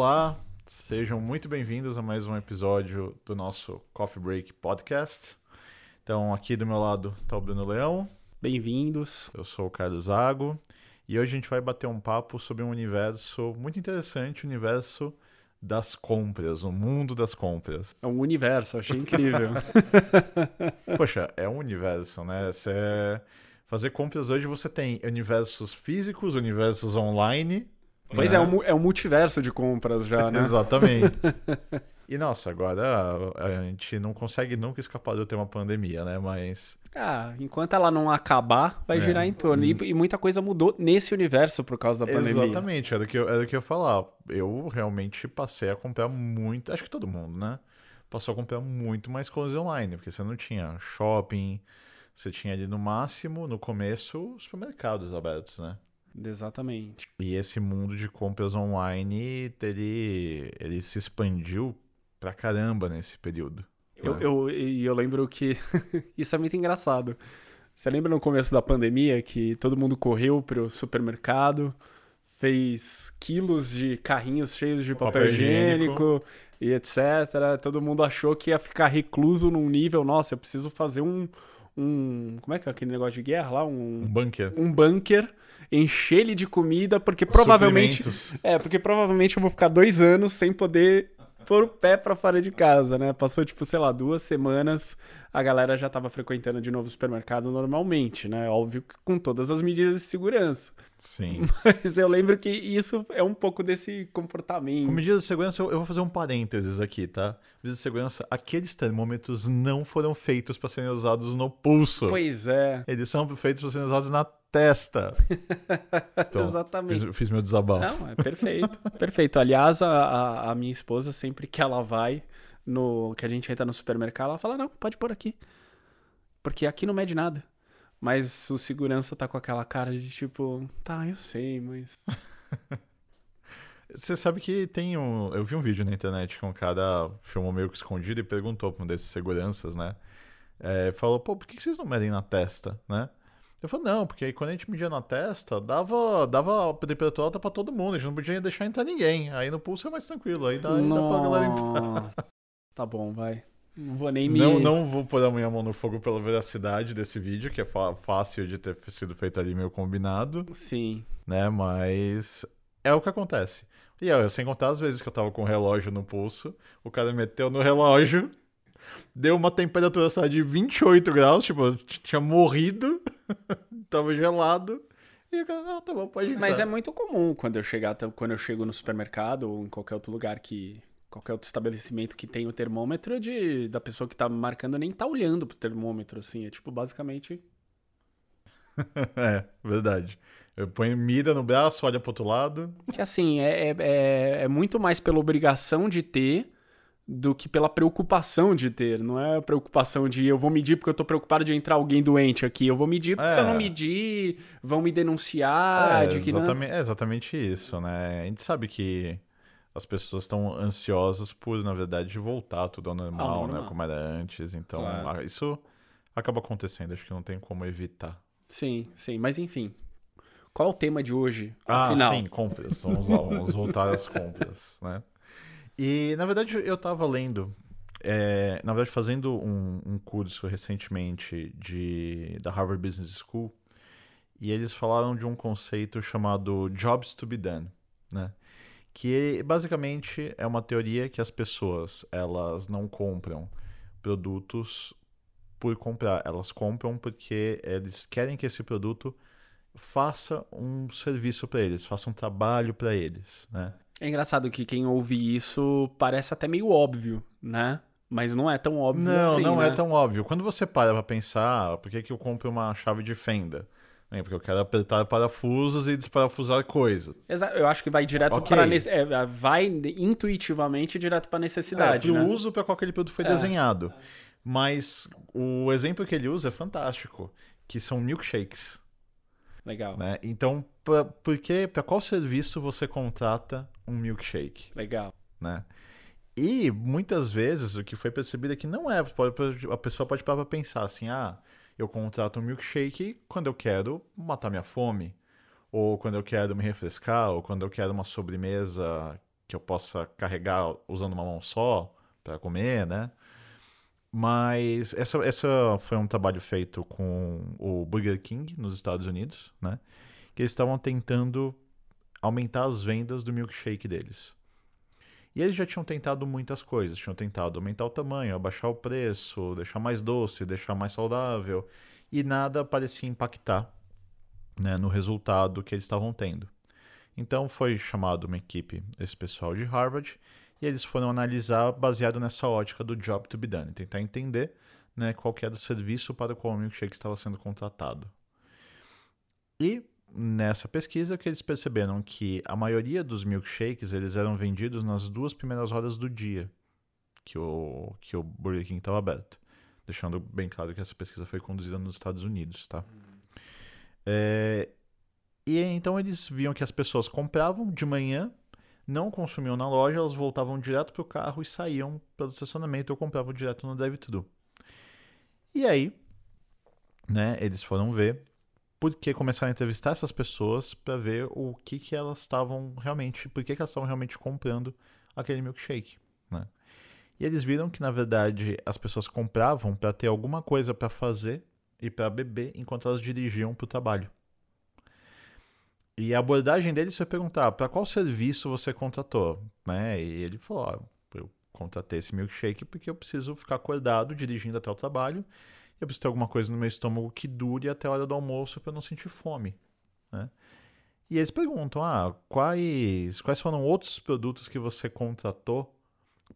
Olá, sejam muito bem-vindos a mais um episódio do nosso Coffee Break Podcast. Então, aqui do meu lado está o Bruno Leão. Bem-vindos. Eu sou o Carlos Zago e hoje a gente vai bater um papo sobre um universo muito interessante, o universo das compras, o mundo das compras. É um universo, achei incrível. Poxa, é um universo, né? Você fazer compras hoje você tem universos físicos, universos online. Pois né? é, é um, é um multiverso de compras já, né? Exatamente. E nossa, agora a gente não consegue nunca escapar de ter uma pandemia, né? Mas. Ah, enquanto ela não acabar, vai É. girar em torno. E, e muita coisa mudou nesse universo por causa da pandemia. Exatamente, era o, que eu, era o que eu ia falar. Eu realmente passei a comprar muito. Acho que todo mundo, né? Passou a comprar muito mais coisas online, porque você não tinha shopping, você tinha ali no máximo, no começo, supermercados abertos, né? Exatamente. E esse mundo de compras online, ele, ele se expandiu pra caramba nesse período. Eu, né? eu, e eu lembro que isso é muito engraçado. Você lembra no começo da pandemia que todo mundo correu pro supermercado, fez quilos de carrinhos cheios de papel, Papel higiênico, higiênico. e etc. Todo mundo achou que ia ficar recluso num nível, nossa, eu preciso fazer um, um como é que é aquele negócio de guerra lá, Um um, bunker. um bunker, encher ele de comida, porque provavelmente é, porque provavelmente eu vou ficar dois anos sem poder pôr o pé pra fora de casa, né? Passou, tipo, sei lá, duas semanas, a galera já tava frequentando de novo o supermercado normalmente, né? Óbvio que com todas as medidas de segurança. Sim. Mas eu lembro que isso é um pouco desse comportamento. Com medidas de segurança, eu, eu vou fazer um parênteses aqui, tá? Medidas de segurança, aqueles termômetros não foram feitos para serem usados no pulso. Pois é, Eles são feitos para serem usados na testa. Pronto, exatamente. Fiz, fiz meu desabafo. Não, é perfeito. perfeito. Aliás, a, a minha esposa, sempre que ela vai no. que a gente entra no supermercado, ela fala: não, pode pôr aqui. Porque aqui não mede nada. Mas o segurança tá com aquela cara de tipo, tá, eu sei, mas. Você sabe que tem um. Eu vi um vídeo na internet que um cara filmou meio que escondido e perguntou pra um desses seguranças, né? É, falou, pô, por que vocês não medem na testa, né? Eu falei, não, porque aí quando a gente media na testa, dava, dava a temperatura alta pra todo mundo, a gente não podia deixar entrar ninguém. Aí no pulso é mais tranquilo, aí dá, aí dá pra galera entrar. Tá bom, vai. Não vou nem me. Não, não vou pôr a minha mão no fogo pela veracidade desse vídeo, que é fácil de ter sido feito ali meio combinado, Sim. né? Mas é o que acontece. E eu, sem contar as vezes que eu tava com o relógio no pulso, o cara meteu no relógio, deu uma temperatura lá, de 28 graus, tipo, eu tinha morrido, tava gelado. E o cara, não, tá bom, pode ir. Mas é muito comum quando eu chegar, quando eu chego no supermercado ou em qualquer outro lugar que. Qualquer outro estabelecimento que tem o termômetro de da pessoa que tá marcando nem tá olhando pro termômetro, assim. É tipo, basicamente. é, verdade. Eu ponho mira no braço, olha pro outro lado. Que assim, é, é, é, é muito mais pela obrigação de ter do que pela preocupação de ter. Não é a preocupação de eu vou medir porque eu tô preocupado de entrar alguém doente aqui. Eu vou medir porque se eu É. não medir, vão me denunciar. é, de que não... exatamente, é exatamente isso, né? A gente sabe que as pessoas estão ansiosas por, na verdade, voltar tudo ao normal, Ao né? normal. Como era antes. Então, Claro. isso acaba acontecendo. Acho que não tem como evitar. Sim, sim. Mas enfim. Qual é o tema de hoje? Ah, afinal? sim, compras. Vamos lá, vamos voltar às compras, né? E, na verdade, eu tava lendo, é, na verdade, fazendo um, um curso recentemente de, da Harvard Business School, e eles falaram de um conceito chamado Jobs to be Done, né? Que basicamente é uma teoria que as pessoas, elas não compram produtos por comprar, elas compram porque eles querem que esse produto faça um serviço para eles, faça um trabalho para eles, né? É engraçado que quem ouve isso parece até meio óbvio, né? Mas não é tão óbvio Não, assim, não né? é tão óbvio. Quando você para pra pensar, por que, que eu compro uma chave de fenda? Bem, porque eu quero apertar parafusos e desparafusar coisas. Exa- Eu acho que vai direto Ok. para nesse- é, vai intuitivamente direto para necessidade, é, né? uso para qual aquele produto foi É. desenhado. Mas o exemplo que ele usa é fantástico, que são milkshakes, Legal, né? Então, pra, para qual serviço você contrata um milkshake? legal. né? E muitas vezes o que foi percebido é que não é. A pessoa pode parar pra pensar assim: ah, eu contrato um milkshake quando eu quero matar minha fome, ou quando eu quero me refrescar, ou quando eu quero uma sobremesa que eu possa carregar usando uma mão só para comer, né? Mas essa, essa foi um trabalho feito com o Burger King nos Estados Unidos, né? Que eles estavam tentando aumentar as vendas do milkshake deles. E eles já tinham tentado muitas coisas. Tinham tentado aumentar o tamanho, abaixar o preço, deixar mais doce, deixar mais saudável. E nada parecia impactar né, no resultado que eles estavam tendo. Então foi chamado uma equipe, esse pessoal de Harvard, e eles foram analisar baseado nessa ótica do job to be done, tentar entender né, qual era o serviço para o qual o milkshake estava sendo contratado. E nessa pesquisa que eles perceberam que a maioria dos milkshakes eles eram vendidos nas duas primeiras horas do dia que o, que o Burger King estava aberto. Deixando bem claro que essa pesquisa foi conduzida nos Estados Unidos, tá? É, e então eles viam que as pessoas compravam de manhã não consumiam na loja, elas voltavam direto para o carro e saíam pelo estacionamento ou compravam direto no drive-thru. E aí, né, eles foram ver porque começaram a entrevistar essas pessoas para ver o que que elas estavam realmente, por que, que elas estavam realmente comprando aquele milkshake, né? E eles viram que na verdade as pessoas compravam para ter alguma coisa para fazer e para beber enquanto elas dirigiam para o trabalho. E a abordagem dele foi perguntar para qual serviço você contratou, né? E ele falou: ó, eu contratei esse milkshake porque eu preciso ficar acordado dirigindo até o trabalho. Eu preciso ter alguma coisa no meu estômago que dure até a hora do almoço para eu não sentir fome, né? E eles perguntam: ah, quais quais foram outros produtos que você contratou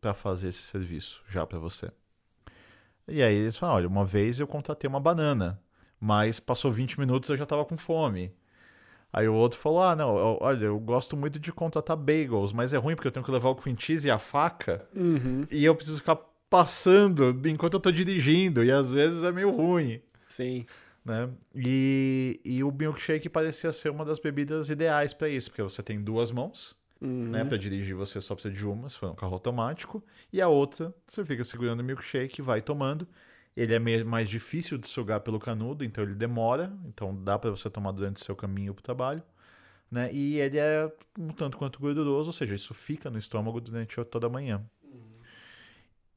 para fazer esse serviço já para você? E aí eles falam: olha, uma vez eu contratei uma banana, mas passou 20 minutos eu já estava com fome. Aí o outro falou: Ah, não, eu, olha, eu gosto muito de contratar bagels, mas é ruim porque eu tenho que levar o cream cheese e a faca uhum. e eu preciso ficar passando enquanto eu tô dirigindo, e às vezes é meio ruim. Sim. Né? E, e o milkshake parecia ser uma das bebidas ideais para isso, porque você tem duas mãos, uhum. né? Para dirigir você só precisa de uma, se for um carro automático, e a outra você fica segurando o milkshake, vai tomando. Ele é mais difícil de sugar pelo canudo, então ele demora, então dá para você tomar durante o seu caminho para o trabalho. Né? E ele é um tanto quanto gorduroso, ou seja, isso fica no estômago durante toda a manhã.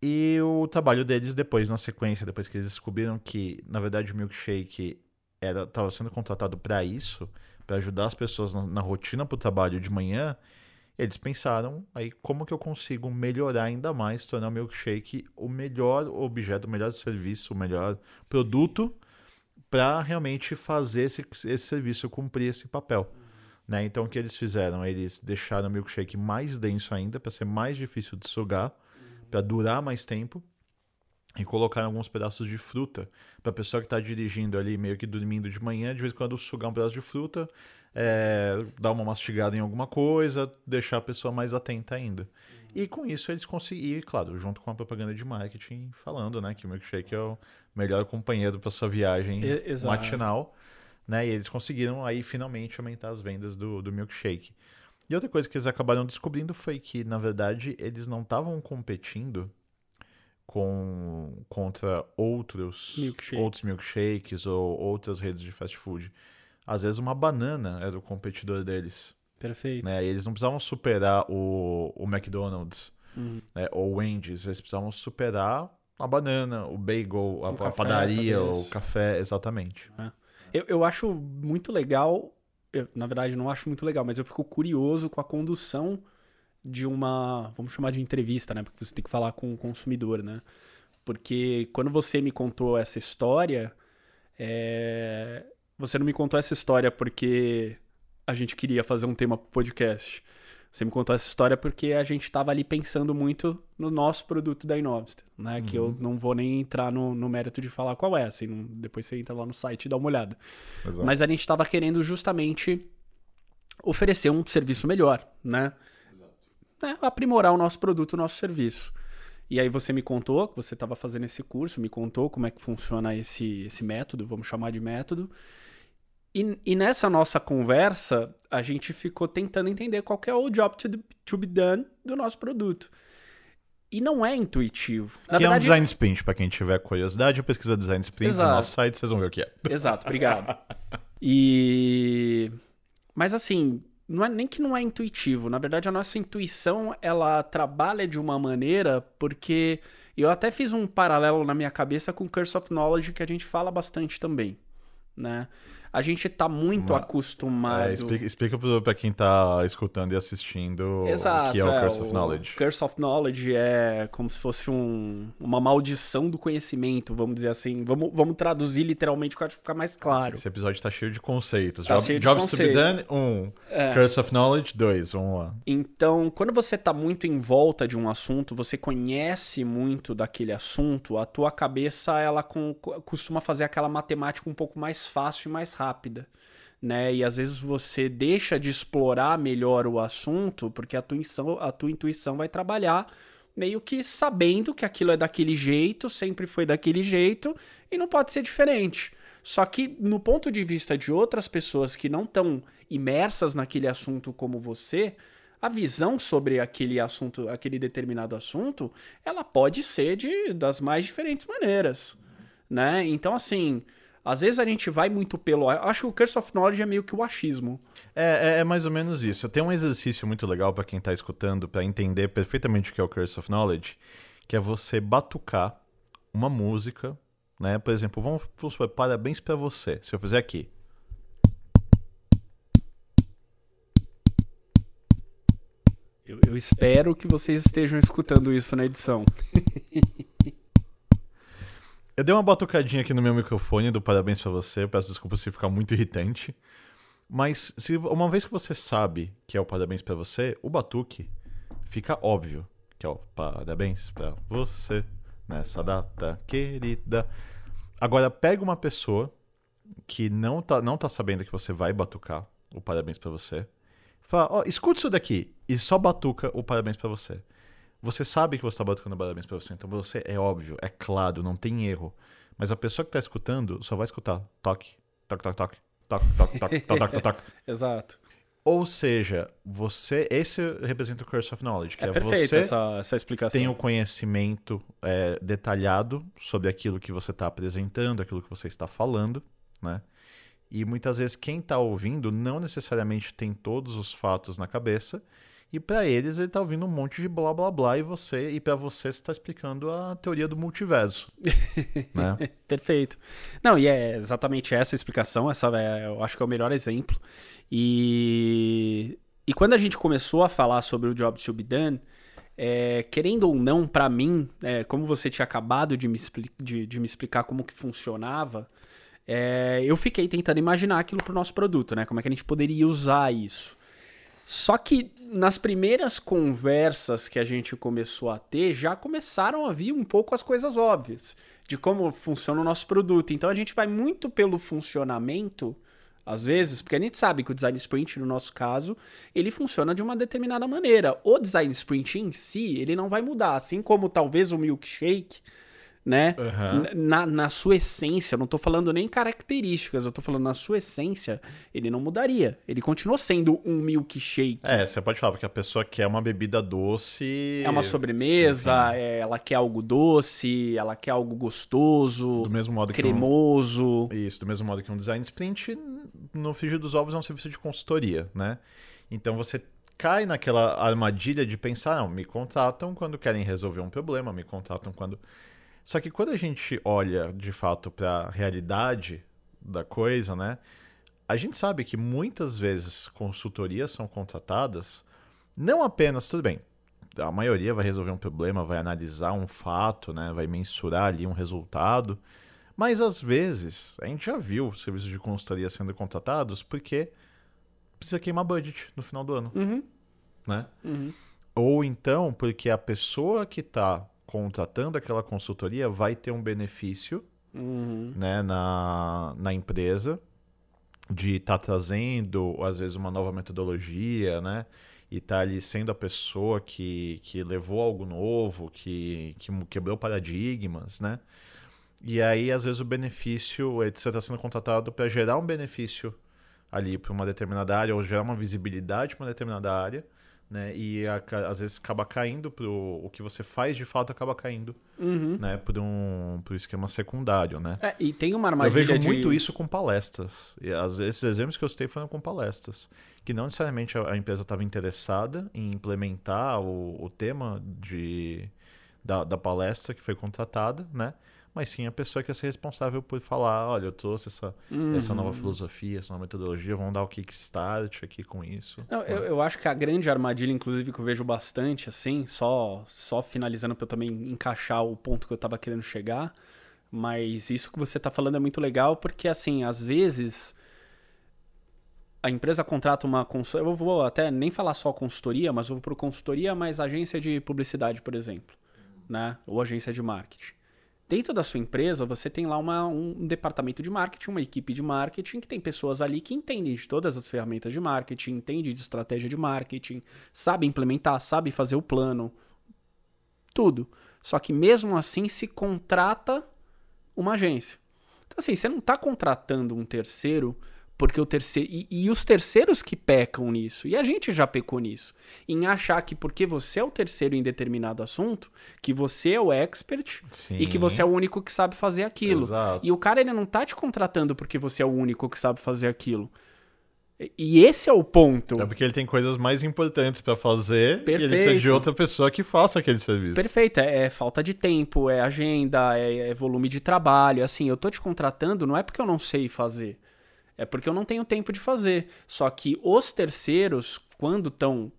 E o trabalho deles depois, na sequência, depois que eles descobriram que, na verdade, o milkshake estava sendo contratado para isso, para ajudar as pessoas na, na rotina para o trabalho de manhã, eles pensaram aí como que eu consigo melhorar ainda mais, tornar o milkshake o melhor objeto, o melhor serviço, o melhor produto para realmente fazer esse, esse serviço cumprir esse papel. Né? Então o que eles fizeram? Eles deixaram o milkshake mais denso ainda, para ser mais difícil de sugar. Para durar mais tempo. E colocaram alguns pedaços de fruta para a pessoa que está dirigindo ali, meio que dormindo de manhã, de vez em quando sugar um pedaço de fruta, é, dar uma mastigada em alguma coisa, deixar a pessoa mais atenta ainda. E com isso eles conseguiram, claro, junto com a propaganda de marketing, falando né, que o milkshake é o melhor companheiro para sua viagem Exato. matinal. Né, e eles conseguiram aí finalmente aumentar as vendas do, do milkshake. E outra coisa que eles acabaram descobrindo foi que, na verdade, eles não estavam competindo com, contra outros, Milkshake. outros milkshakes ou outras redes de fast food. Às vezes uma banana era o competidor deles. Perfeito. Né? E eles não precisavam superar o, o McDonald's uhum. né? ou o Wendy's, eles precisavam superar a banana, o bagel, a, a padaria, talvez. o café, exatamente. É. Eu, eu acho muito legal, eu, na verdade não acho muito legal, mas eu fico curioso com a condução de uma, vamos chamar de entrevista, né? Porque você tem que falar com o consumidor, né? Porque quando você me contou essa história, é, você não me contou essa história porque a gente queria fazer um tema pro podcast. Você me contou essa história porque a gente estava ali pensando muito no nosso produto da Inovster, né? Uhum. Que eu uhum. não vou nem entrar no, no mérito de falar qual é, assim, não, depois você entra lá no site e dá uma olhada. Exato. Mas a gente estava querendo justamente oferecer um serviço melhor, né? Exato. É, aprimorar o nosso produto, o nosso serviço. E aí você me contou que você estava fazendo esse curso, me contou como é que funciona esse, esse método, vamos chamar de método. E, e, nessa nossa conversa, a gente ficou tentando entender qual é o job to, to be done do nosso produto. E não é intuitivo. Na que verdade, é um design sprint, para quem tiver curiosidade, pesquisa design sprint no nosso site, vocês vão ver o que é. Exato, obrigado. e... Mas assim, não é nem que não é intuitivo, na verdade a nossa intuição ela trabalha de uma maneira porque eu até fiz um paralelo na minha cabeça com Curse of Knowledge que a gente fala bastante também, né? A gente tá muito Uma... acostumado. É, explica, explica pra quem tá escutando e assistindo Exato, o que é o é, Curse of Knowledge. Curse of Knowledge é como se fosse um, uma maldição do conhecimento, vamos dizer assim. Vamos, vamos traduzir literalmente para ficar mais claro. Esse episódio tá cheio de conceitos. Tá Job, cheio de Jobs conceito. to be done, um. É. Curse of Knowledge, dois. Vamos lá. Então, quando você tá muito em volta de um assunto, você conhece muito daquele assunto, a tua cabeça ela com, costuma fazer aquela matemática um pouco mais fácil e mais rápida rápida. Né? E às vezes você deixa de explorar melhor o assunto porque a tua, intuição, a tua intuição vai trabalhar meio que sabendo que aquilo é daquele jeito, sempre foi daquele jeito e não pode ser diferente. Só que no ponto de vista de outras pessoas que não estão imersas naquele assunto como você, a visão sobre aquele assunto, aquele determinado assunto, ela pode ser de das mais diferentes maneiras, né? Então assim, às vezes a gente vai muito pelo. Eu acho que o Curse of Knowledge é meio que o achismo. É, é, é mais ou menos isso. Tem um exercício muito legal para quem tá escutando, para entender perfeitamente o que é o Curse of Knowledge, que é você batucar uma música, né? Por exemplo, vamos, vamos supor, parabéns para você. Se eu fizer aqui. Eu, eu espero que vocês estejam escutando isso na edição. Eu dei uma batucadinha aqui no meu microfone do parabéns para você. Peço desculpa se ficar muito irritante. Mas se uma vez que você sabe que é o parabéns para você, o batuque fica óbvio que é o parabéns para você nessa data querida. Agora pega uma pessoa que não tá, não tá sabendo que você vai batucar o parabéns para você. Fala, ó, oh, escuta isso daqui e só batuca o parabéns para você. Você sabe que você está batucando parabéns para você, então você é óbvio, é claro, não tem erro. Mas a pessoa que está escutando só vai escutar toque, toque, toque, toque, toque, toque, toque, toque, toque. Exato. Ou seja, você. Esse representa o Curse of Knowledge, que é, é você essa, essa explicação. tem o conhecimento é, detalhado sobre aquilo que você está apresentando, aquilo que você está falando, né? E muitas vezes quem está ouvindo não necessariamente tem todos os fatos na cabeça e para eles ele tá ouvindo um monte de blá blá blá e você e para você está explicando a teoria do multiverso, né? Perfeito. Não, e é exatamente essa explicação, essa é, eu acho que é o melhor exemplo. E e quando a gente começou a falar sobre o job to be done, é, querendo ou não, para mim, é, como você tinha acabado de me, de, de me explicar como que funcionava, é, eu fiquei tentando imaginar aquilo para o nosso produto, né? Como é que a gente poderia usar isso. Só que nas primeiras conversas que a gente começou a ter, já começaram a vir um pouco as coisas óbvias de como funciona o nosso produto. Então a gente vai muito pelo funcionamento, às vezes, porque a gente sabe que o design sprint, no nosso caso, ele funciona de uma determinada maneira. O design sprint em si, ele não vai mudar, assim como talvez o milkshake né? Uhum. Na, na sua essência, eu não tô falando nem características, eu tô falando na sua essência, ele não mudaria. Ele continua sendo um milkshake. É, você pode falar, porque a pessoa quer uma bebida doce. É uma sobremesa, é, ela quer algo doce, ela quer algo gostoso, do mesmo modo cremoso. Que um, isso, do mesmo modo que um design sprint, no frigir dos ovos é um serviço de consultoria, né? Então você cai naquela armadilha de pensar, não, me contratam quando querem resolver um problema, me contratam quando só que quando a gente olha de fato para a realidade da coisa, né? A gente sabe que muitas vezes consultorias são contratadas não apenas, tudo bem, a maioria vai resolver um problema, vai analisar um fato, né? Vai mensurar ali um resultado. Mas às vezes, a gente já viu serviços de consultoria sendo contratados porque precisa queimar budget no final do ano. Uhum. Né? Uhum. Ou então porque a pessoa que está contratando aquela consultoria vai ter um benefício uhum. né, na, na empresa de estar tá trazendo, às vezes, uma nova metodologia, né? E estar tá ali sendo a pessoa que, que levou algo novo, que, que quebrou paradigmas, né? E aí, às vezes, o benefício, é você está sendo contratado para gerar um benefício ali para uma determinada área, ou gerar uma visibilidade para uma determinada área, né? E a- às vezes acaba caindo pro. O que você faz de fato acaba caindo, Uhum. né? Por um pro esquema secundário, né? É, e tem uma Eu armadilha vejo de... muito isso com palestras. E às vezes, esses exemplos que eu citei foram com palestras. Que não necessariamente a, a empresa estava interessada em implementar o, o tema de, da, da palestra que foi contratada, né? Mas sim a pessoa que ia ser responsável por falar, olha, eu trouxe essa, essa Uhum. nova filosofia, essa nova metodologia, vamos dar o kickstart aqui com isso. Não, eu, eu acho que a grande armadilha, inclusive, que eu vejo bastante, assim, só, só finalizando para eu também encaixar o ponto que eu tava querendo chegar, mas isso que você tá falando é muito legal, porque, assim, às vezes a empresa contrata uma consultoria, eu vou até nem falar só consultoria, mas vou por consultoria, mas agência de publicidade, por exemplo, né? Ou agência de marketing. Dentro da sua empresa, você tem lá uma, um departamento de marketing, uma equipe de marketing, que tem pessoas ali que entendem de todas as ferramentas de marketing, entendem de estratégia de marketing, sabe implementar, sabe fazer o plano, tudo. Só que mesmo assim se contrata uma agência. Então, assim, você não está contratando um terceiro porque o terceiro. E, e os terceiros que pecam nisso, e a gente já pecou nisso, em achar que porque você é o terceiro em determinado assunto, que você é o expert e que você é o único que sabe fazer aquilo. Exato. E o cara ele não tá te contratando porque você é o único que sabe fazer aquilo. E- esse é o ponto. É porque ele tem coisas mais importantes pra fazer e ele precisa de Perfeito. outra pessoa que faça aquele serviço. Perfeito, é, é falta de tempo, é agenda, é, é volume de trabalho. Assim, eu tô te contratando não é porque eu não sei fazer, é porque eu não tenho tempo de fazer. Só que os terceiros, quando estão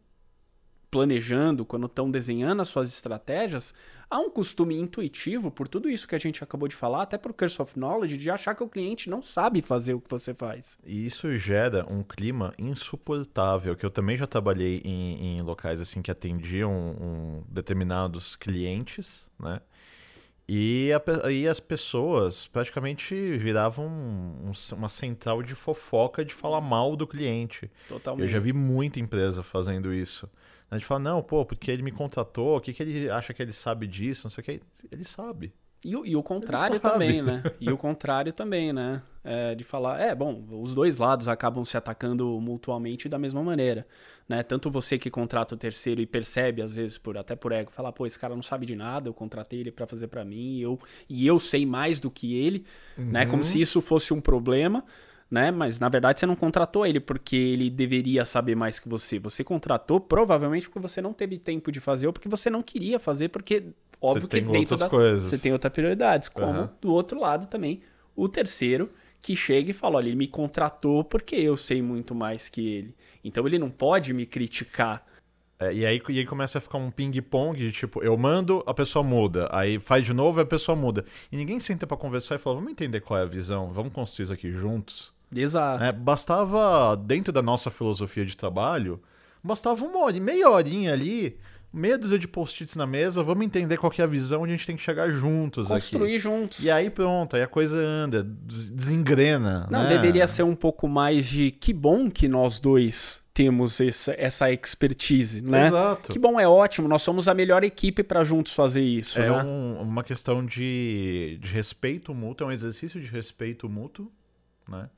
planejando, quando estão desenhando as suas estratégias, há um costume intuitivo, por tudo isso que a gente acabou de falar, até por Curse of Knowledge, de achar que o cliente não sabe fazer o que você faz. E isso gera um clima insuportável, que eu também já trabalhei em, em locais assim que atendiam um, determinados clientes, né? E, a e as pessoas praticamente viravam um- uma central de fofoca de falar mal do cliente. Totalmente. Eu já vi muita empresa fazendo isso. A gente fala, não, pô, porque ele me contratou, o que, que ele acha que ele sabe disso, não sei o que. Ele sabe. E, o- e o contrário também, né? E o contrário também, né? É, de falar, é, bom, os dois lados acabam se atacando mutuamente da mesma maneira, né? Tanto você que contrata o terceiro e percebe, às vezes, por até por ego, falar, pô, esse cara não sabe de nada, eu contratei ele pra fazer pra mim, e eu, e eu sei mais do que ele, né? Como se isso fosse um problema, né? Mas na verdade você não contratou ele porque ele deveria saber mais que você. Você contratou provavelmente porque você não teve tempo de fazer ou porque você não queria fazer, porque óbvio Você que tem dentro da coisas. você tem outras prioridades, como Aham. do outro lado também o terceiro que chega e fala, olha, ele me contratou porque eu sei muito mais que ele. Então ele não pode me criticar. É, e, aí, e aí começa a ficar um ping-pong de tipo, eu mando, a pessoa muda. Aí faz de novo, a pessoa muda. E ninguém senta pra conversar e fala, vamos entender qual é a visão, vamos construir isso aqui juntos. Exato. É, bastava, dentro da nossa filosofia de trabalho, bastava uma hora, meia horinha ali, meia dúzia de post-its na mesa, vamos entender qual que é a visão onde a gente tem que chegar juntos Construir aqui. juntos. E aí pronto, aí a coisa anda, des- desengrena. Não, né? deveria ser um pouco mais de que bom que nós dois temos essa, essa expertise, né? Exato. Que bom, é ótimo. Nós somos a melhor equipe para juntos fazer isso, É né? um- uma questão de, de respeito mútuo, é um exercício de respeito mútuo, né?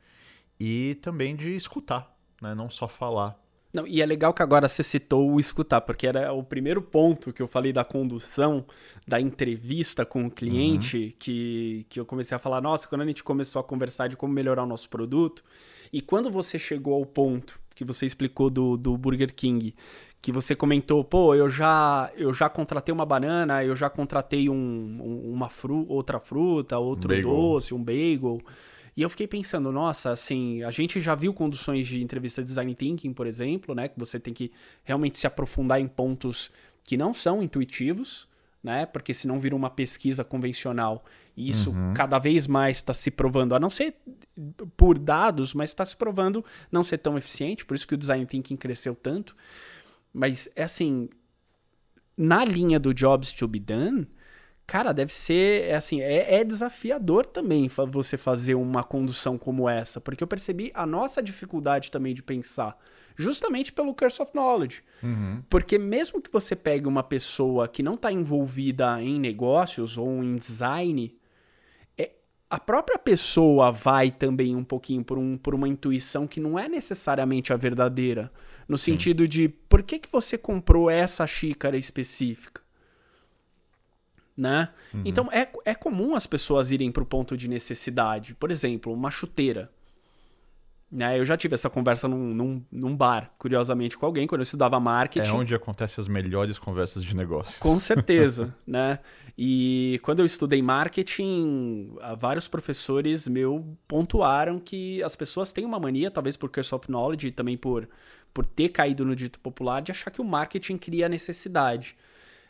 E também de escutar, né? Não só falar. Não, e é legal que agora você citou o escutar, porque era o primeiro ponto que eu falei da condução, da entrevista com o cliente, que, que eu comecei a falar, nossa, quando a gente começou a conversar de como melhorar o nosso produto, e quando você chegou ao ponto que você explicou do, do Burger King, que você comentou, pô, eu já, eu já contratei uma banana, eu já contratei um, um- uma fru outra fruta, outro bagel. doce, um bagel. E eu fiquei pensando, nossa, assim, a gente já viu conduções de entrevista de design thinking, por exemplo, né? Que você tem que realmente se aprofundar em pontos que não são intuitivos, né? Porque senão vira uma pesquisa convencional. E isso cada vez mais está se provando, a não ser por dados, mas está se provando não ser tão eficiente, por isso que o design thinking cresceu tanto. Mas é assim, na linha do jobs to be done, cara, deve ser é assim, é, é desafiador também você fazer uma condução como essa, porque eu percebi a nossa dificuldade também de pensar, justamente pelo curse of knowledge. Porque mesmo que você pegue uma pessoa que não está envolvida em negócios ou em design, é, a própria pessoa vai também um pouquinho por, um, por uma intuição que não é necessariamente a verdadeira. No sentido de por que, que você comprou essa xícara específica? Né? Uhum. Então é, é comum as pessoas irem para o ponto de necessidade. Por exemplo, uma chuteira. Né? Eu já tive essa conversa num, num, num bar, curiosamente, com alguém, quando eu estudava marketing. É onde acontecem as melhores conversas de negócios. Com certeza, né? E quando eu estudei marketing, ah, vários professores meu pontuaram que as pessoas têm uma mania, talvez por curse of knowledge e também por, por ter caído no dito popular, de achar que o marketing cria necessidade.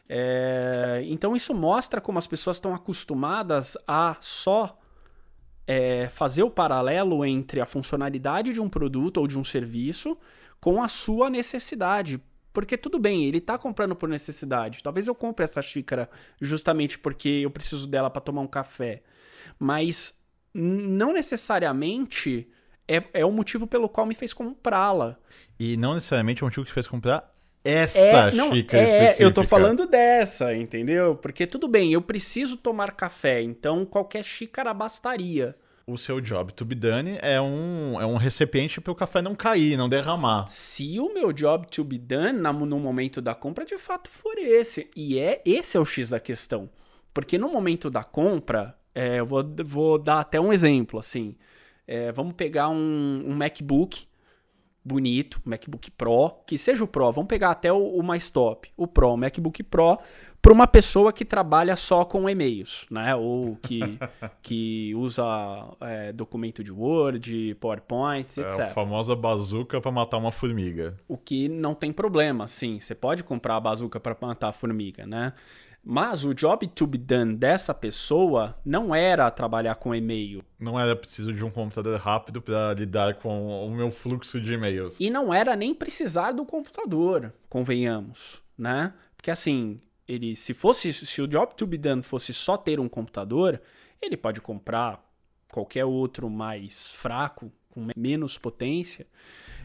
É, então isso mostra como as pessoas estão acostumadas a só é, fazer o paralelo entre a funcionalidade de um produto ou de um serviço com a sua necessidade. Porque tudo bem, ele está comprando por necessidade. Talvez eu compre essa xícara justamente porque eu preciso dela para tomar um café. Mas não necessariamente é, é o motivo pelo qual me fez comprá-la. E não necessariamente é o motivo que fez comprar essa É, não, xícara é, específica. eu tô falando dessa, entendeu? Porque tudo bem, eu preciso tomar café, então qualquer xícara bastaria. O seu job to be done é um, é um recipiente para o café não cair, não derramar. Se o meu job to be done na- no momento da compra de fato for esse. E é esse é o X da questão. Porque no momento da compra, é, eu vou, vou dar até um exemplo, assim. É, vamos pegar um, um MacBook bonito, MacBook Pro, que seja o Pro, vamos pegar até o, o mais top, o Pro, o MacBook Pro, para uma pessoa que trabalha só com e-mails, né? Ou que, que usa é, documento de Word, PowerPoint, É etc. a famosa bazuca para matar uma formiga. O que não tem problema, sim. Você pode comprar a bazuca para matar a formiga, né? Mas o job to be done dessa pessoa não era trabalhar com e-mail. Não era preciso de um computador rápido para lidar com o meu fluxo de e-mails. E não era nem precisar do computador, convenhamos, né? Porque assim, ele se fosse se o job to be done fosse só ter um computador, ele pode comprar qualquer outro mais fraco, com me- menos potência,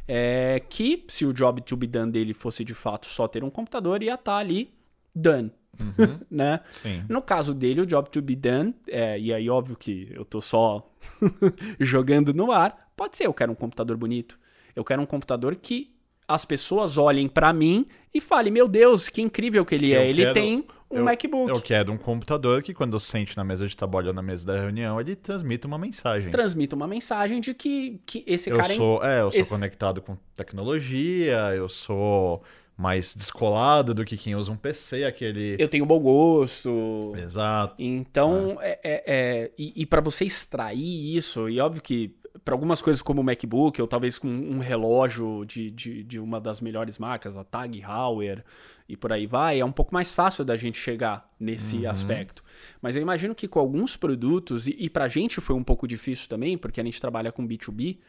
é, que se o job to be done dele fosse de fato só ter um computador, ia estar ali done, né? Sim. No caso dele, o job to be done, é, e aí óbvio que eu tô só jogando no ar, pode ser, eu quero um computador bonito. Eu quero um computador que as pessoas olhem pra mim e falem, meu Deus, que incrível que ele é. Eu ele quero- tem um eu- MacBook. Eu quero um computador que, quando sente na mesa de trabalho ou na mesa da reunião, ele transmita uma mensagem. Transmite uma mensagem de que, que esse eu cara é sou, é, eu sou esse- conectado com tecnologia, eu sou mais descolado do que quem usa um PC, aquele. eu tenho bom gosto. Exato. Então, é. é- é- e, e para você extrair isso, e óbvio que para algumas coisas como o MacBook, ou talvez com um relógio de, de, de uma das melhores marcas, a Tag Heuer, e por aí vai, é um pouco mais fácil da gente chegar nesse aspecto. Mas eu imagino que com alguns produtos, e, e pra gente foi um pouco difícil também, porque a gente trabalha com B2B,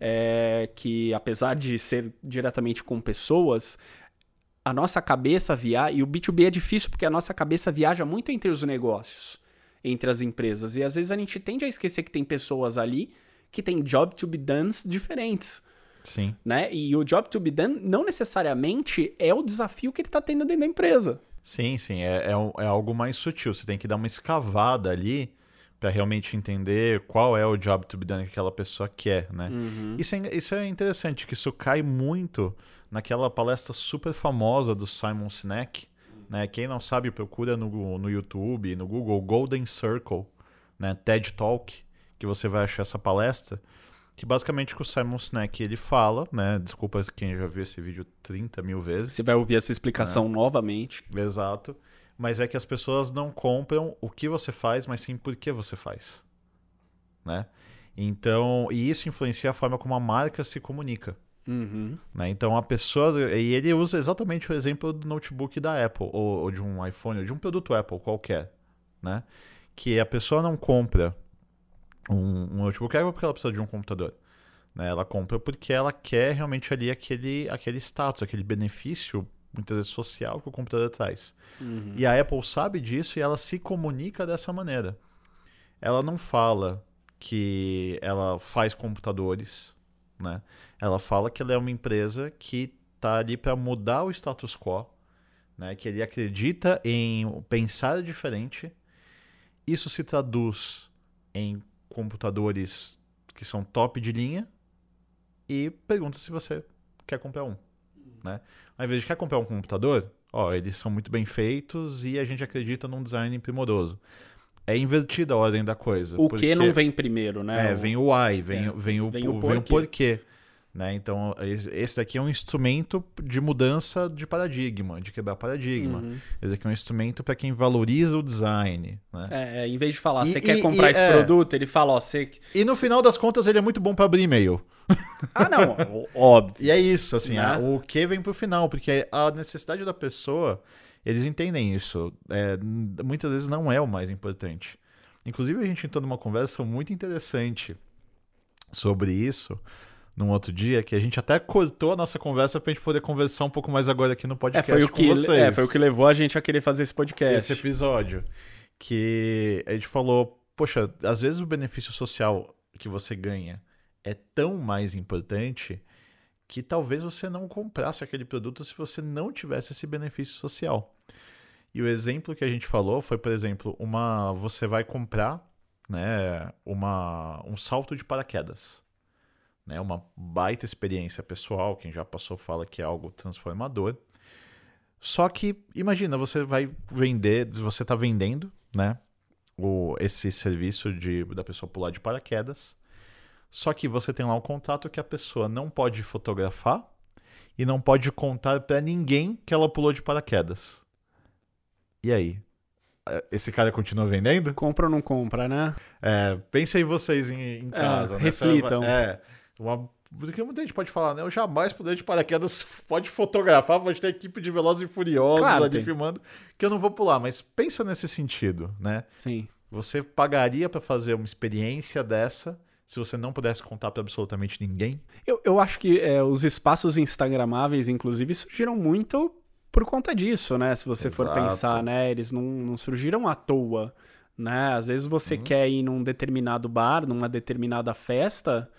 é, que apesar de ser diretamente com pessoas, a nossa cabeça viaja. E o B2B é difícil porque a nossa cabeça viaja muito entre os negócios, entre as empresas. E às vezes a gente tende a esquecer que tem pessoas ali que têm job to be done diferentes. Sim. Né? E o job to be done não necessariamente é o desafio que ele está tendo dentro da empresa. Sim, sim. É, é, é algo mais sutil. Você tem que dar uma escavada ali para realmente entender qual é o job to be done que aquela pessoa quer, né? Isso, é, isso é interessante, que isso cai muito naquela palestra super famosa do Simon Sinek. Né? Quem não sabe, procura no, no YouTube, no Google, Golden Circle, né? TED Talk, que você vai achar essa palestra. Que basicamente que o Simon Sinek ele fala, né? Desculpa quem já viu esse vídeo 30 mil vezes. Você vai ouvir essa explicação novamente. Exato. Mas é que as pessoas não compram o que você faz, mas sim por que você faz. Né? Então, e isso influencia a forma como a marca se comunica. Uhum. Né? Então a pessoa. E ele usa exatamente o exemplo do notebook da Apple, ou, ou de um iPhone, ou de um produto Apple qualquer. Né? Que a pessoa não compra um, um notebook Apple porque ela precisa de um computador. Né? Ela compra porque ela quer realmente ali aquele, aquele status, aquele benefício, muitas vezes social, que o computador traz. Uhum. E a Apple sabe disso e ela se comunica dessa maneira. Ela não fala que ela faz computadores, né? Ela fala que ela é uma empresa que está ali para mudar o status quo, né? Que ele acredita em pensar diferente. Isso se traduz em computadores que são top de linha e pergunta se você quer comprar um, né? Ao invés de quer comprar um computador, ó, eles são muito bem feitos e a gente acredita num design primoroso. É invertida a ordem da coisa. O porque- que não vem primeiro, né? É, vem o why, vem, É, vem, o, vem o vem o porquê. porquê. Né? Então, esse daqui é um instrumento de mudança de paradigma, de quebrar paradigma. Uhum. Esse aqui é um instrumento para quem valoriza o design. Né? É, é, em vez de falar, você quer comprar e- esse é. produto, ele fala, ó, você. E no final das contas, ele é muito bom para abrir e-mail. Ah, não, óbvio. E é isso, assim, Né? o que vem pro final, porque a necessidade da pessoa, eles entendem isso. É, muitas vezes não é o mais importante. Inclusive, a gente entrou numa conversa muito interessante sobre isso num outro dia, que a gente até cortou a nossa conversa pra gente poder conversar um pouco mais agora aqui no É, podcast foi o que, vocês. é, foi o que levou a gente a querer fazer esse podcast. esse episódio. Que a gente falou, poxa, às vezes o benefício social que você ganha é tão mais importante que talvez você não comprasse aquele produto se você não tivesse esse benefício social. E o exemplo que a gente falou foi, por exemplo, uma você vai comprar, né, uma um salto de paraquedas, né, uma baita experiência pessoal, quem já passou fala que é algo transformador. Só que imagina, você vai vender, você está vendendo, né, o, esse serviço de da pessoa pular de paraquedas. Só que você tem lá um contrato que a pessoa não pode fotografar e não pode contar pra ninguém que ela pulou de paraquedas. E aí? É, Esse cara continua vendendo? Compra ou não compra, né? É, pensem aí vocês em, em casa. né? Essa- reflitam. É. Uma, porque muita gente pode falar, né? Eu jamais pulei de paraquedas. Pode fotografar, pode ter equipe de Velozes e Furiosos Claro, ali tem. filmando, que eu não vou pular. Mas pensa nesse sentido, né? Sim. Você pagaria pra fazer uma experiência dessa se você não pudesse contar pra absolutamente ninguém? Eu, eu acho que é, os espaços instagramáveis, inclusive, surgiram muito por conta disso, né? Se você for Exato. pensar, né? Eles não, não surgiram à toa, né? Às vezes você Uhum. quer ir num determinado bar, numa determinada festa,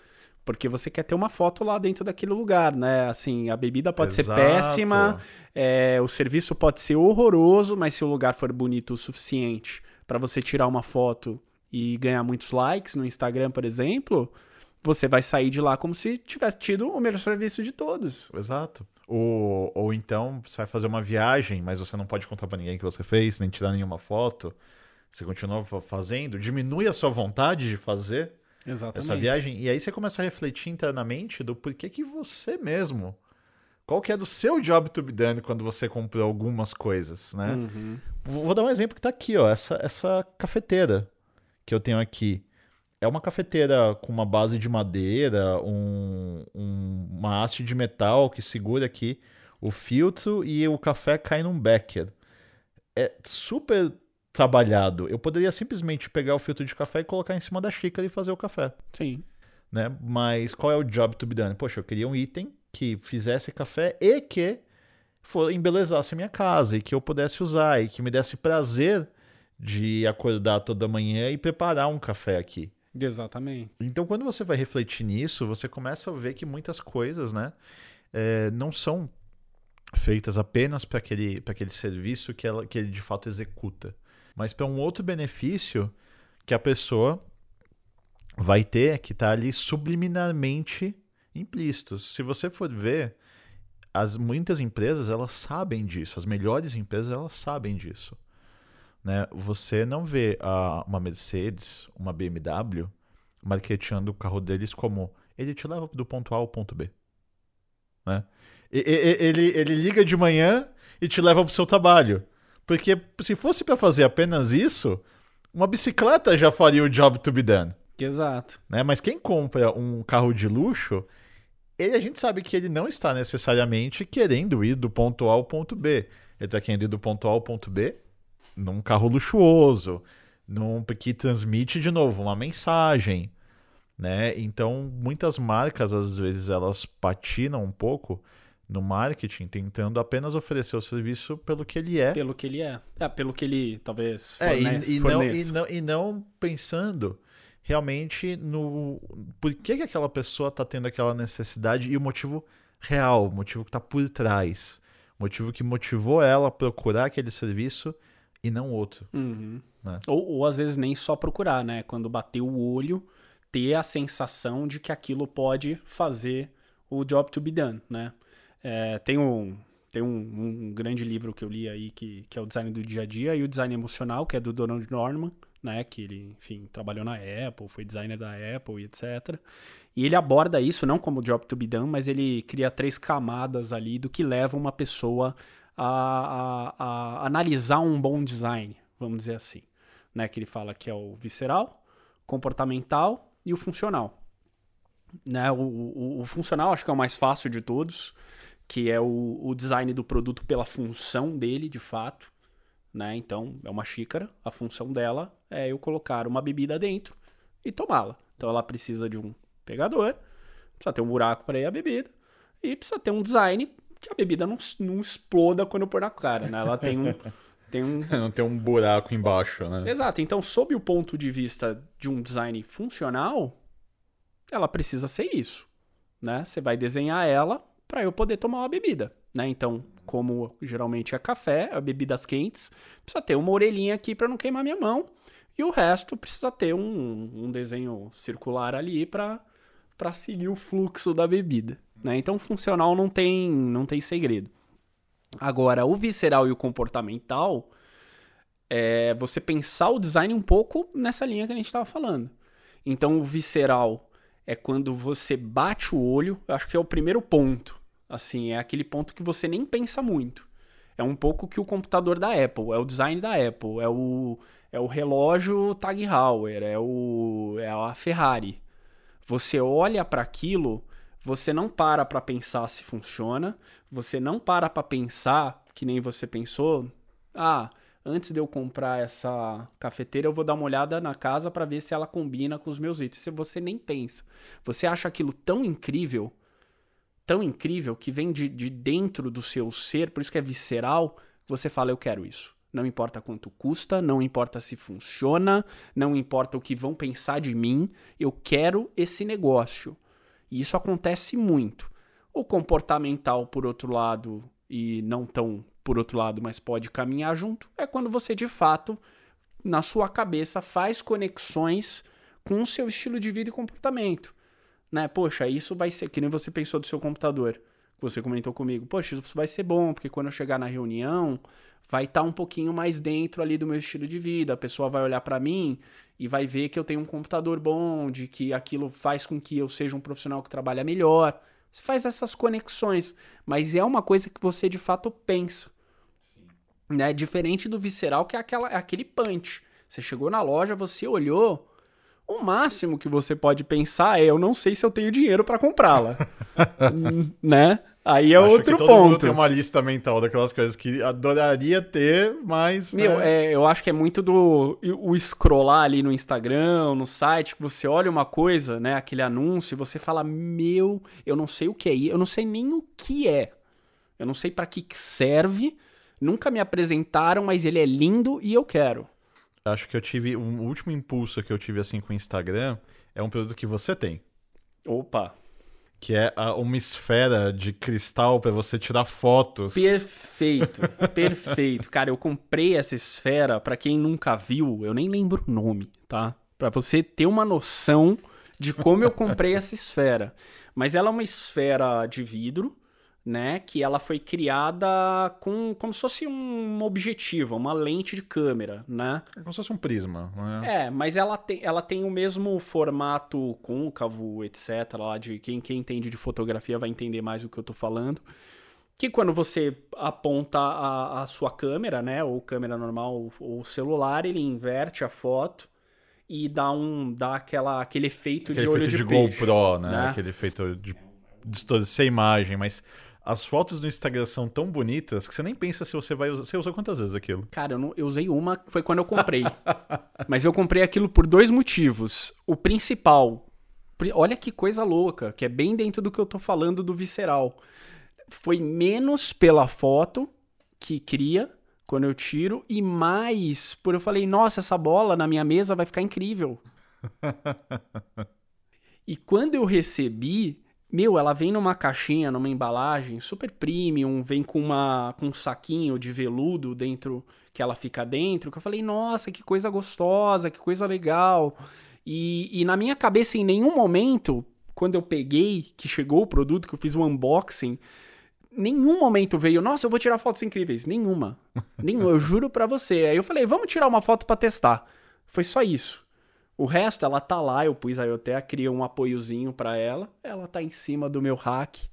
porque você quer ter uma foto lá dentro daquele lugar, né? Assim, a bebida pode ser Exato. péssima, é, o serviço pode ser horroroso, mas se o lugar for bonito o suficiente pra você tirar uma foto e ganhar muitos likes no Instagram, por exemplo, você vai sair de lá como se tivesse tido o melhor serviço de todos. Exato. Ou, ou então você vai fazer uma viagem, mas você não pode contar pra ninguém que você fez, nem tirar nenhuma foto. Você continua fa- fazendo, diminui a sua vontade de fazer Exatamente. essa viagem, e aí você começa a refletir internamente do porquê que você mesmo. Qual que é do seu job to be done quando você comprou algumas coisas, né? Uhum. Vou vou dar um exemplo que tá aqui, ó. Essa, essa cafeteira que eu tenho aqui. É uma cafeteira com uma base de madeira, um, um- uma haste de metal que segura aqui o filtro e o café cai num becker. É super trabalhado. Eu poderia simplesmente pegar o filtro de café e colocar em cima da xícara e fazer o café Sim. né? Mas qual é o job to be done? Poxa, eu queria um item que fizesse café e que for, embelezasse a minha casa e que eu pudesse usar e que me desse prazer de acordar toda manhã e preparar um café aqui. Exatamente. Então, quando você vai refletir nisso, você começa a ver que muitas coisas, né, é, não são feitas apenas para aquele, pra aquele serviço que, ela, que ele de fato executa, mas para um outro benefício que a pessoa vai ter que está ali subliminarmente implícitos. Se você for ver, as muitas empresas elas sabem disso, as melhores empresas elas sabem disso. Né? Você não vê ah, uma Mercedes, uma BMW marketeando o carro deles como ele te leva do ponto A ao ponto B. Né? E- e- Ele, ele liga de manhã e te leva para o seu trabalho. Porque se fosse para fazer apenas isso, uma bicicleta já faria o job to be done. Exato. Né? Mas quem compra um carro de luxo, ele, a gente sabe que ele não está necessariamente querendo ir do ponto A ao ponto B. Ele está querendo ir do ponto A ao ponto B num carro luxuoso, num, que transmite, de novo, uma mensagem. Né? Então, muitas marcas, às vezes, elas patinam um pouco no marketing, tentando apenas oferecer o serviço pelo que ele é. Pelo que ele é. É, pelo que ele talvez É, fornece. e, e, não, e, não, e não pensando realmente no por que, que aquela pessoa está tendo aquela necessidade e o motivo real, o motivo que está por trás, o motivo que motivou ela a procurar aquele serviço e não outro. Uhum. Né? Ou, ou às vezes nem só procurar, né? Quando bater o olho, ter a sensação de que aquilo pode fazer o job to be done, né? É, tem um, tem um, um, grande livro que eu li aí que, que é o Design do Dia a Dia e o Design Emocional, que é do Donald Norman, né? Que ele, enfim, trabalhou na Apple, foi designer da Apple e etc. E ele aborda isso não como job to be done, mas ele cria três camadas ali do que leva uma pessoa a, a, a analisar um bom design, vamos dizer assim. Né? Que ele fala que é o visceral, comportamental e o funcional. Né? O, o, o funcional acho que é o mais fácil de todos, que é o, o design do produto pela função dele, de fato. Né? Então, é uma xícara, a função dela é eu colocar uma bebida dentro e tomá-la. Então, ela precisa de um pegador, precisa ter um buraco para ir a bebida e precisa ter um design que a bebida não, não exploda quando eu pôr na cara, né? Ela tem um. Tem um... não tem um buraco embaixo, né? Exato. Então, sob o ponto de vista de um design funcional, ela precisa ser isso, né? Você vai desenhar ela para eu poder tomar uma bebida, né? Então, como geralmente é café, é bebidas quentes, precisa ter uma orelhinha aqui para não queimar minha mão e o resto precisa ter um, um desenho circular ali para para seguir o fluxo da bebida, né? Então, funcional não tem não tem segredo. Agora, o visceral e o comportamental é você pensar o design um pouco nessa linha que a gente estava falando. Então, o visceral é quando você bate o olho, acho que é o primeiro ponto. Assim, é aquele ponto que você nem pensa muito. É um pouco que o computador da Apple, é o design da Apple, é o, é o relógio Tag Heuer, é, o, é a Ferrari. Você olha para aquilo, você não para para pensar se funciona, você não para para pensar que nem você pensou, ah, antes de eu comprar essa cafeteira, eu vou dar uma olhada na casa para ver se ela combina com os meus itens. Você nem pensa, você acha aquilo tão incrível, tão incrível, que vem de, de dentro do seu ser, por isso que é visceral, você fala, eu quero isso. Não importa quanto custa, não importa se funciona, não importa o que vão pensar de mim, eu quero esse negócio. E isso acontece muito. O comportamental, por outro lado, e não tão por outro lado, mas pode caminhar junto, é quando você de fato, na sua cabeça, faz conexões com o seu estilo de vida e comportamento. Né? Poxa, isso vai ser, que nem você pensou do seu computador, você comentou comigo, poxa, isso vai ser bom, porque quando eu chegar na reunião, vai estar tá um pouquinho mais dentro ali do meu estilo de vida. A pessoa vai olhar para mim e vai ver que eu tenho um computador bom, de que aquilo faz com que eu seja um profissional que trabalha melhor. Você faz essas conexões, mas é uma coisa que você de fato pensa. Sim. Né? Diferente do visceral, que é, aquela, é aquele punch. Você chegou na loja, você olhou, o máximo que você pode pensar é: eu não sei se eu tenho dinheiro para comprá-la. né? Aí é Acho outro que todo ponto. Mundo tem uma lista mental daquelas coisas que adoraria ter, mas. Meu, né? é, eu acho que é muito do o scrollar ali no Instagram, no site, que você olha uma coisa, né? Aquele anúncio, e você fala: Meu, eu não sei o que é, eu não sei nem o que é. Eu não sei para que serve. Nunca me apresentaram, mas ele é lindo e eu quero. Acho que eu tive. O último impulso que eu tive assim com o Instagram é um produto que você tem. Opa! que é uma esfera de cristal para você tirar fotos. Perfeito, perfeito. Cara, eu comprei essa esfera, para quem nunca viu, eu nem lembro o nome, tá? Para você ter uma noção de como eu comprei essa esfera. Mas ela é uma esfera de vidro, né? Que ela foi criada com como se fosse um objetivo, uma lente de câmera, né? É como se fosse um prisma, né? É, mas ela tem, ela tem o mesmo formato côncavo, etc. Lá de quem, quem entende de fotografia vai entender mais do que eu tô falando. Que quando você aponta a, a sua câmera, né? Ou câmera normal ou celular, ele inverte a foto e dá um dá aquela aquele efeito aquele de olho efeito de, de peixe, GoPro, né? né? Aquele efeito de distorcer a imagem, mas as fotos no Instagram são tão bonitas que você nem pensa se você vai usar. Você usou quantas vezes aquilo? Cara, eu, não, eu usei uma, foi quando eu comprei. Mas eu comprei aquilo por dois motivos. O principal, olha que coisa louca, que é bem dentro do que eu tô falando do visceral. Foi menos pela foto que cria quando eu tiro e mais por eu falei, nossa, essa bola na minha mesa vai ficar incrível. e quando eu recebi, meu, ela vem numa caixinha, numa embalagem super premium, vem com, uma, com um saquinho de veludo dentro, que ela fica dentro, que eu falei, nossa, que coisa gostosa, que coisa legal. E, e na minha cabeça, em nenhum momento, quando eu peguei, que chegou o produto, que eu fiz o um unboxing, nenhum momento veio, nossa, eu vou tirar fotos incríveis. Nenhuma. Nenhuma, eu juro pra você. Aí eu falei, vamos tirar uma foto para testar. Foi só isso. O resto, ela tá lá, eu pus eu até criei um apoiozinho para ela. Ela tá em cima do meu rack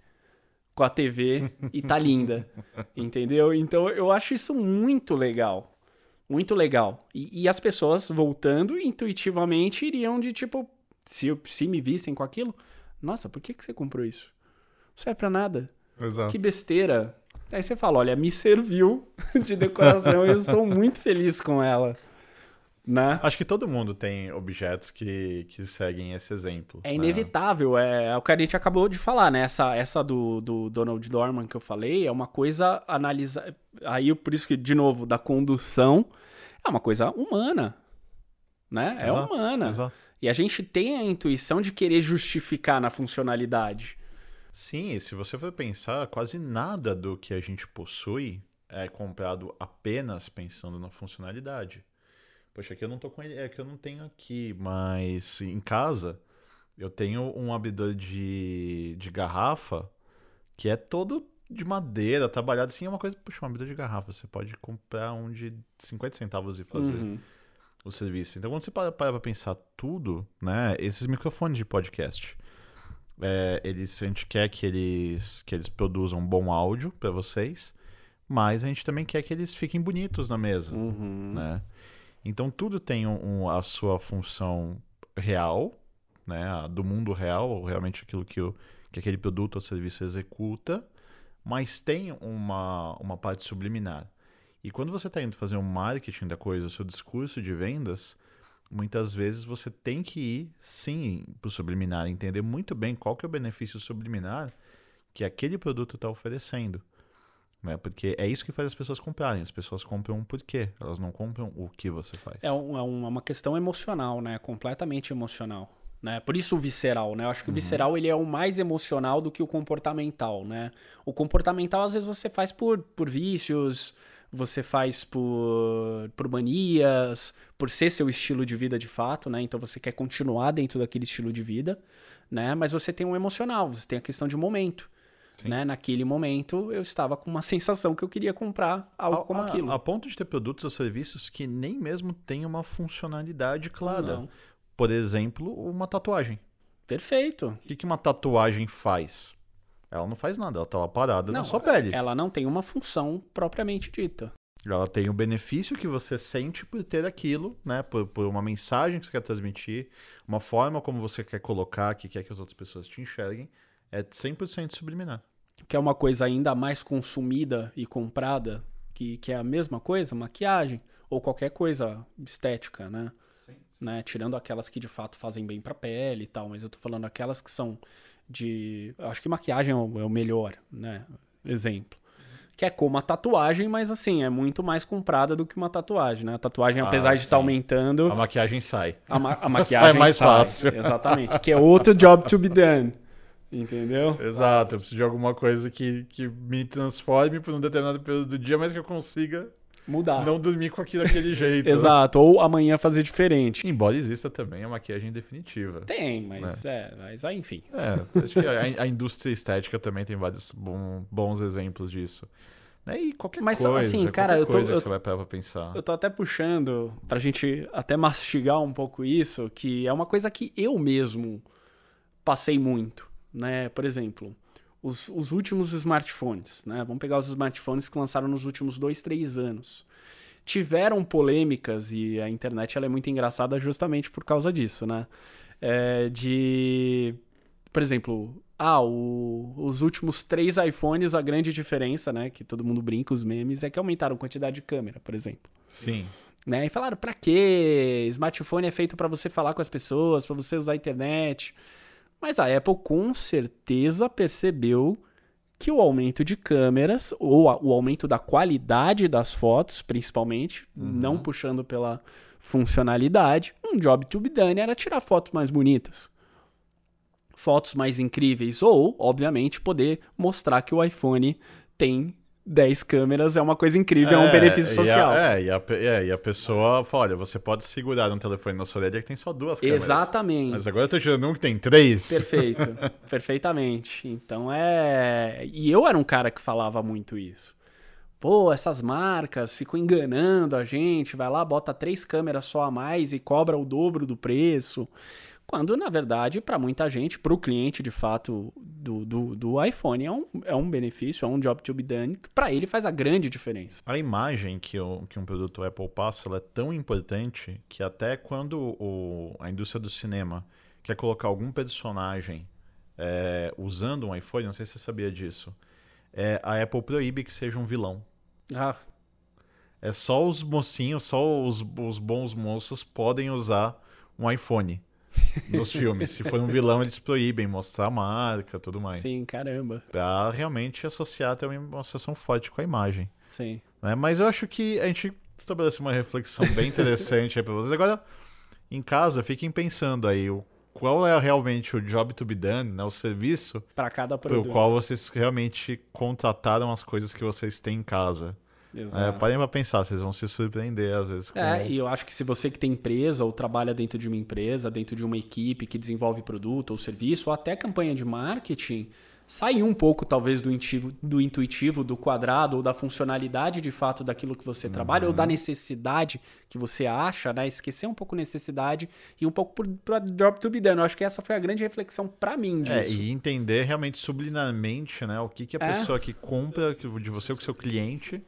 com a TV e tá linda. entendeu? Então eu acho isso muito legal. Muito legal. E, e, as pessoas, voltando, intuitivamente iriam de tipo, se, se me vissem com aquilo, nossa, por que, que você comprou isso? Isso é pra nada. Exato. Que besteira. Aí você fala, olha, me serviu de decoração e eu estou muito feliz com ela. Né? Acho que todo mundo tem objetos que, que seguem esse exemplo. É né? inevitável, é, é, o que a gente acabou de falar, né? Essa, essa do, do Donald Dorman que eu falei é uma coisa analisar. Aí, por isso que, de novo, da condução, é uma coisa humana. Né? É exato, humana. Exato. E a gente tem a intuição de querer justificar na funcionalidade. Sim, e se você for pensar, quase nada do que a gente possui é comprado apenas pensando na funcionalidade. Poxa, aqui eu não tô com ele, é que eu não tenho aqui, mas em casa eu tenho um abridor de, de garrafa que é todo de madeira, trabalhado assim, é uma coisa, puxa, um abridor de garrafa, você pode comprar um de 50 centavos e fazer uhum. o serviço. Então quando você para, para pra pensar tudo, né, esses microfones de podcast, é, eles, a gente quer que eles, que eles produzam bom áudio para vocês, mas a gente também quer que eles fiquem bonitos na mesa, uhum. né? Então tudo tem um, a sua função real, né, do mundo real, ou realmente aquilo que, o, que aquele produto ou serviço executa, mas tem uma, uma parte subliminar. E quando você está indo fazer um marketing da coisa, o seu discurso de vendas, muitas vezes você tem que ir, sim, para o subliminar, entender muito bem qual que é o benefício subliminar que aquele produto está oferecendo. Né? Porque é isso que faz as pessoas comprarem. As pessoas compram por quê? Elas não compram o que você faz. É, um, é uma questão emocional, né? Completamente emocional. Né? Por isso o visceral, né? Eu acho que uhum. o visceral ele é o mais emocional do que o comportamental, né? O comportamental às vezes você faz por, por vícios, você faz por, por manias, por ser seu estilo de vida de fato, né? Então você quer continuar dentro daquele estilo de vida, né? Mas você tem um emocional, você tem a questão de momento. Né? Naquele momento, eu estava com uma sensação que eu queria comprar algo a, como aquilo. A, ponto de ter produtos ou serviços que nem mesmo têm uma funcionalidade clara. Não. Por exemplo, uma tatuagem. Perfeito. O que, que uma tatuagem faz? Ela não faz nada, ela está lá parada não, na sua pele. Ela não tem uma função propriamente dita. Ela tem o benefício que você sente por ter aquilo, né? Por, por uma mensagem que você quer transmitir, uma forma como você quer colocar, que quer que as outras pessoas te enxerguem. É 100% subliminar que é uma coisa ainda mais consumida e comprada, que, que é a mesma coisa, maquiagem, ou qualquer coisa estética, né? Sim. né? Tirando aquelas que de fato fazem bem pra pele e tal, mas eu tô falando aquelas que são de. Acho que maquiagem é o, é melhor, né? Exemplo. Que é como a tatuagem, mas assim, é muito mais comprada do que uma tatuagem, né? A tatuagem, ah, apesar de estar tá aumentando. A maquiagem sai. A, ma a maquiagem sai mais sai, fácil. Exatamente. Que é outro job to be done. Entendeu? Exato, eu preciso de alguma coisa que, que me transforme por um determinado período do dia, mas que eu consiga mudar. Não dormir com aquilo daquele jeito. Exato, ou amanhã fazer diferente. Embora exista também a maquiagem definitiva. Tem, mas né? é, mas aí, enfim. É, acho que a, a, indústria estética também tem vários bom, bons exemplos disso. Né? E qualquer mas, coisa, assim, cara, eu tô, coisa eu, que você vai pra pensar. Eu tô até puxando pra gente até mastigar um pouco isso, que é uma coisa que eu mesmo passei muito né? Por exemplo, os, os últimos smartphones, né? Vamos pegar os smartphones que lançaram nos últimos dois, três anos. Tiveram polêmicas e a internet ela é muito engraçada justamente por causa disso, né? É, de, por exemplo, ah, o, os últimos três iPhones, a grande diferença, né? Que todo mundo brinca, os memes, é que aumentaram a quantidade de câmera, por exemplo. Sim. Né? E falaram, pra quê? Smartphone é feito para você falar com as pessoas, para você usar a internet. Mas a Apple com certeza percebeu que o aumento de câmeras, ou a, o aumento da qualidade das fotos, principalmente, uhum. não puxando pela funcionalidade, um job to be done era tirar fotos mais bonitas. Fotos mais incríveis, ou, obviamente, poder mostrar que o iPhone tem 10 câmeras é uma coisa incrível, é, um benefício social. A, é, e a, é, e a pessoa fala, olha, você pode segurar um telefone na sua orelha que tem só duas câmeras. Exatamente. Mas agora eu tô tirando um que tem três. Perfeito, perfeitamente. Então é... E eu era um cara que falava muito isso. Pô, essas marcas ficam enganando a gente, vai lá, bota três câmeras só a mais e cobra o dobro do preço. Quando, na verdade, para muita gente, para o cliente de fato do, do, do, iPhone, é um, é um benefício, é um job to be done, que para ele faz a grande diferença. A imagem que, o, que um produto Apple passa é tão importante que até quando o, a indústria do cinema quer colocar algum personagem é, usando um iPhone, não sei se você sabia disso, é, a Apple proíbe que seja um vilão. Ah. É só os mocinhos, só os, os bons moços podem usar um iPhone nos filmes. Se for um vilão, eles proíbem mostrar a marca tudo mais. Sim, caramba. Pra realmente associar até uma associação forte com a imagem. Sim. Né? Mas eu acho que a gente estabeleceu uma reflexão bem interessante aí pra vocês. Agora, em casa, fiquem pensando aí o qual é realmente o job to be done, né, o serviço para cada produto. Pro qual vocês realmente contrataram as coisas que vocês têm em casa. É, parem pra pensar, vocês vão se surpreender às vezes. Com... É, e eu acho que se você que tem empresa ou trabalha dentro de uma empresa, dentro de uma equipe que desenvolve produto ou serviço, ou até campanha de marketing, sair um pouco talvez do intuitivo, do intuitivo, do quadrado ou da funcionalidade de fato daquilo que você trabalha ou da uhum. necessidade que você acha, né? Esquecer um pouco necessidade e um pouco para job to be done. Eu acho que essa foi a grande reflexão para mim é, disso. É, e entender realmente subliminarmente, né, o que que a é. pessoa que compra de você, o seu cliente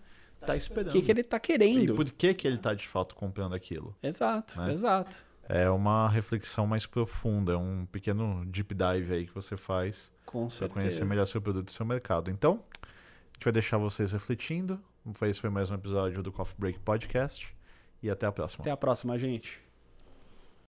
tá esperando. O que, que ele tá querendo. E por que, que ele tá de fato comprando aquilo. Exato, né? exato. É uma reflexão mais profunda, é um pequeno deep dive aí que você faz para conhecer melhor seu produto e seu mercado. Então, a gente vai deixar vocês refletindo. Esse foi mais um episódio do Coffee Break Podcast. E até a próxima. Até a próxima, gente.